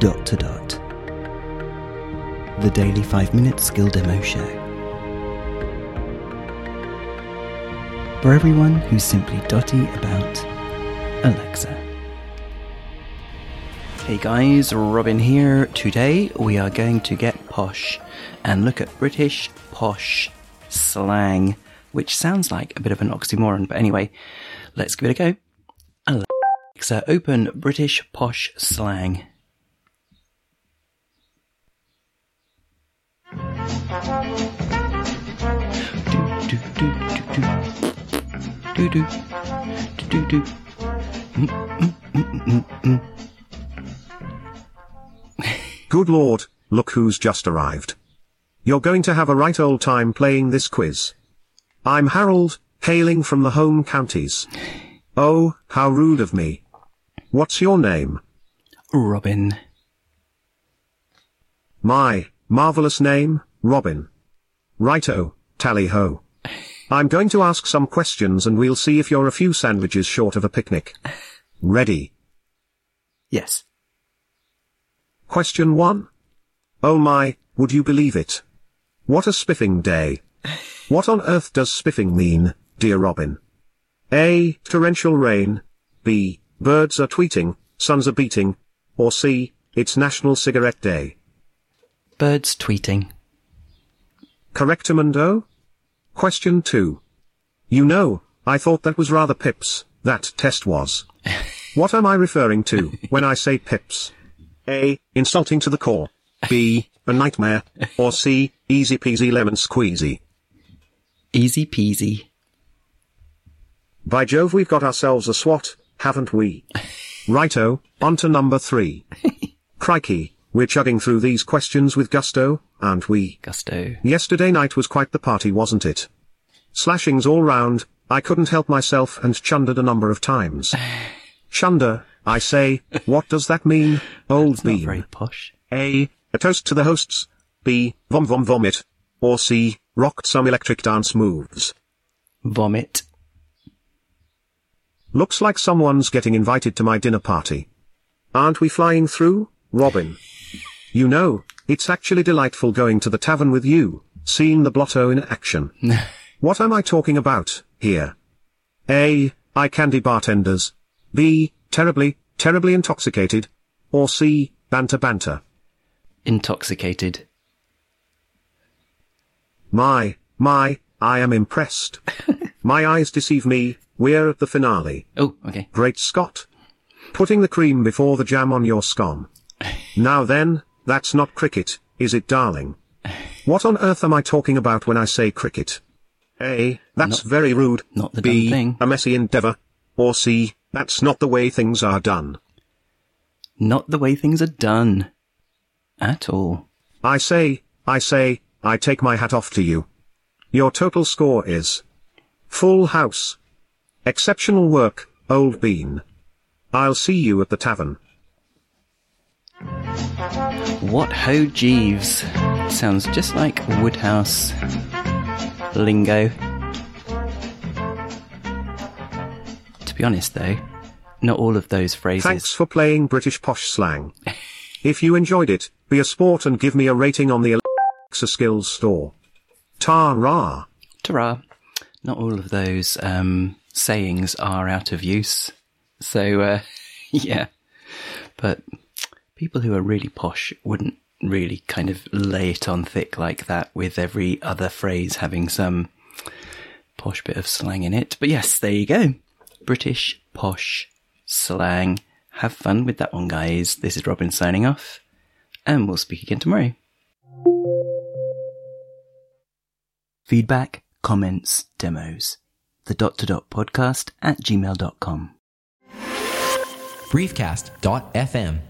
dot to dot. The daily 5 minute skill demo show. For everyone who's simply dotty about Alexa. Hey guys, Robin here. Today we are going to get posh and look at British posh slang, which sounds like a bit of an oxymoron, but anyway, let's give it a go. Alexa, open British posh slang. Do. Do, do. Do, do. Good lord, look who's just arrived. You're going to have a right old time playing this quiz. I'm Harold, hailing from the home counties. Oh, how rude of me. What's your name? Robin. My, marvellous name, Robin. Righto, tally ho. I'm going to ask some questions and we'll see if you're a few sandwiches short of a picnic. Ready? Yes. Question 1. Oh my, would you believe it? What a spiffing day. What on earth does spiffing mean, dear Robin? A. Torrential rain. B. Birds are tweeting, suns are beating. Or C. It's National Cigarette Day. Birds tweeting. Correctamundo? Question 2. You know, I thought that was rather pips, that test was. What am I referring to, when I say pips? A. Insulting to the core. B. A nightmare. Or C. Easy peasy lemon squeezy. Easy peasy. By Jove we've got ourselves a swot, haven't we? Righto, on to number three. Crikey, we're chugging through these questions with gusto, aren't we? Gusto. Yesterday night was quite the party wasn't it? Slashings all round, I couldn't help myself and chundered a number of times. Chunder, I say, what does that mean, old not bean? very posh. A. A toast to the hosts. B. Vom vom vomit. Or C. Rocked some electric dance moves. Vomit. Looks like someone's getting invited to my dinner party. Aren't we flying through, Robin? You know, it's actually delightful going to the tavern with you, seeing the blotto in action. what am I talking about, here? A. eye candy bartenders. B. Terribly, terribly intoxicated. Or C. Banter banter. Intoxicated. My, my, I am impressed. my eyes deceive me, we're at the finale. Oh, okay. Great Scott. Putting the cream before the jam on your scone. Now then, that's not cricket, is it darling? What on earth am I talking about when I say cricket? A. That's Not- very rude. not the B. thing. A messy endeavour. Or C. That's not the way things are done. Not the way things are done. At all. I say, I say, I take my hat off to you. Your total score is Full House. Exceptional work, old bean. I'll see you at the tavern. What ho Jeeves. Sounds just like Wodehouse lingo. To be honest though, not all of those phrases. Thanks for playing British posh slang. if you enjoyed it, be a sport and give me a rating on the Alexa Skills store. Ta-ra! Ta-ra. Not all of those um, sayings are out of use. So, uh, yeah. But people who are really posh wouldn't really kind of lay it on thick like that with every other phrase having some posh bit of slang in it. But yes, there you go. British posh slang. Have fun with that one, guys. This is Robin signing off, and we'll speak again tomorrow. Feedback, comments, demos. The dot to dot podcast at gmail.com. briefcast.fm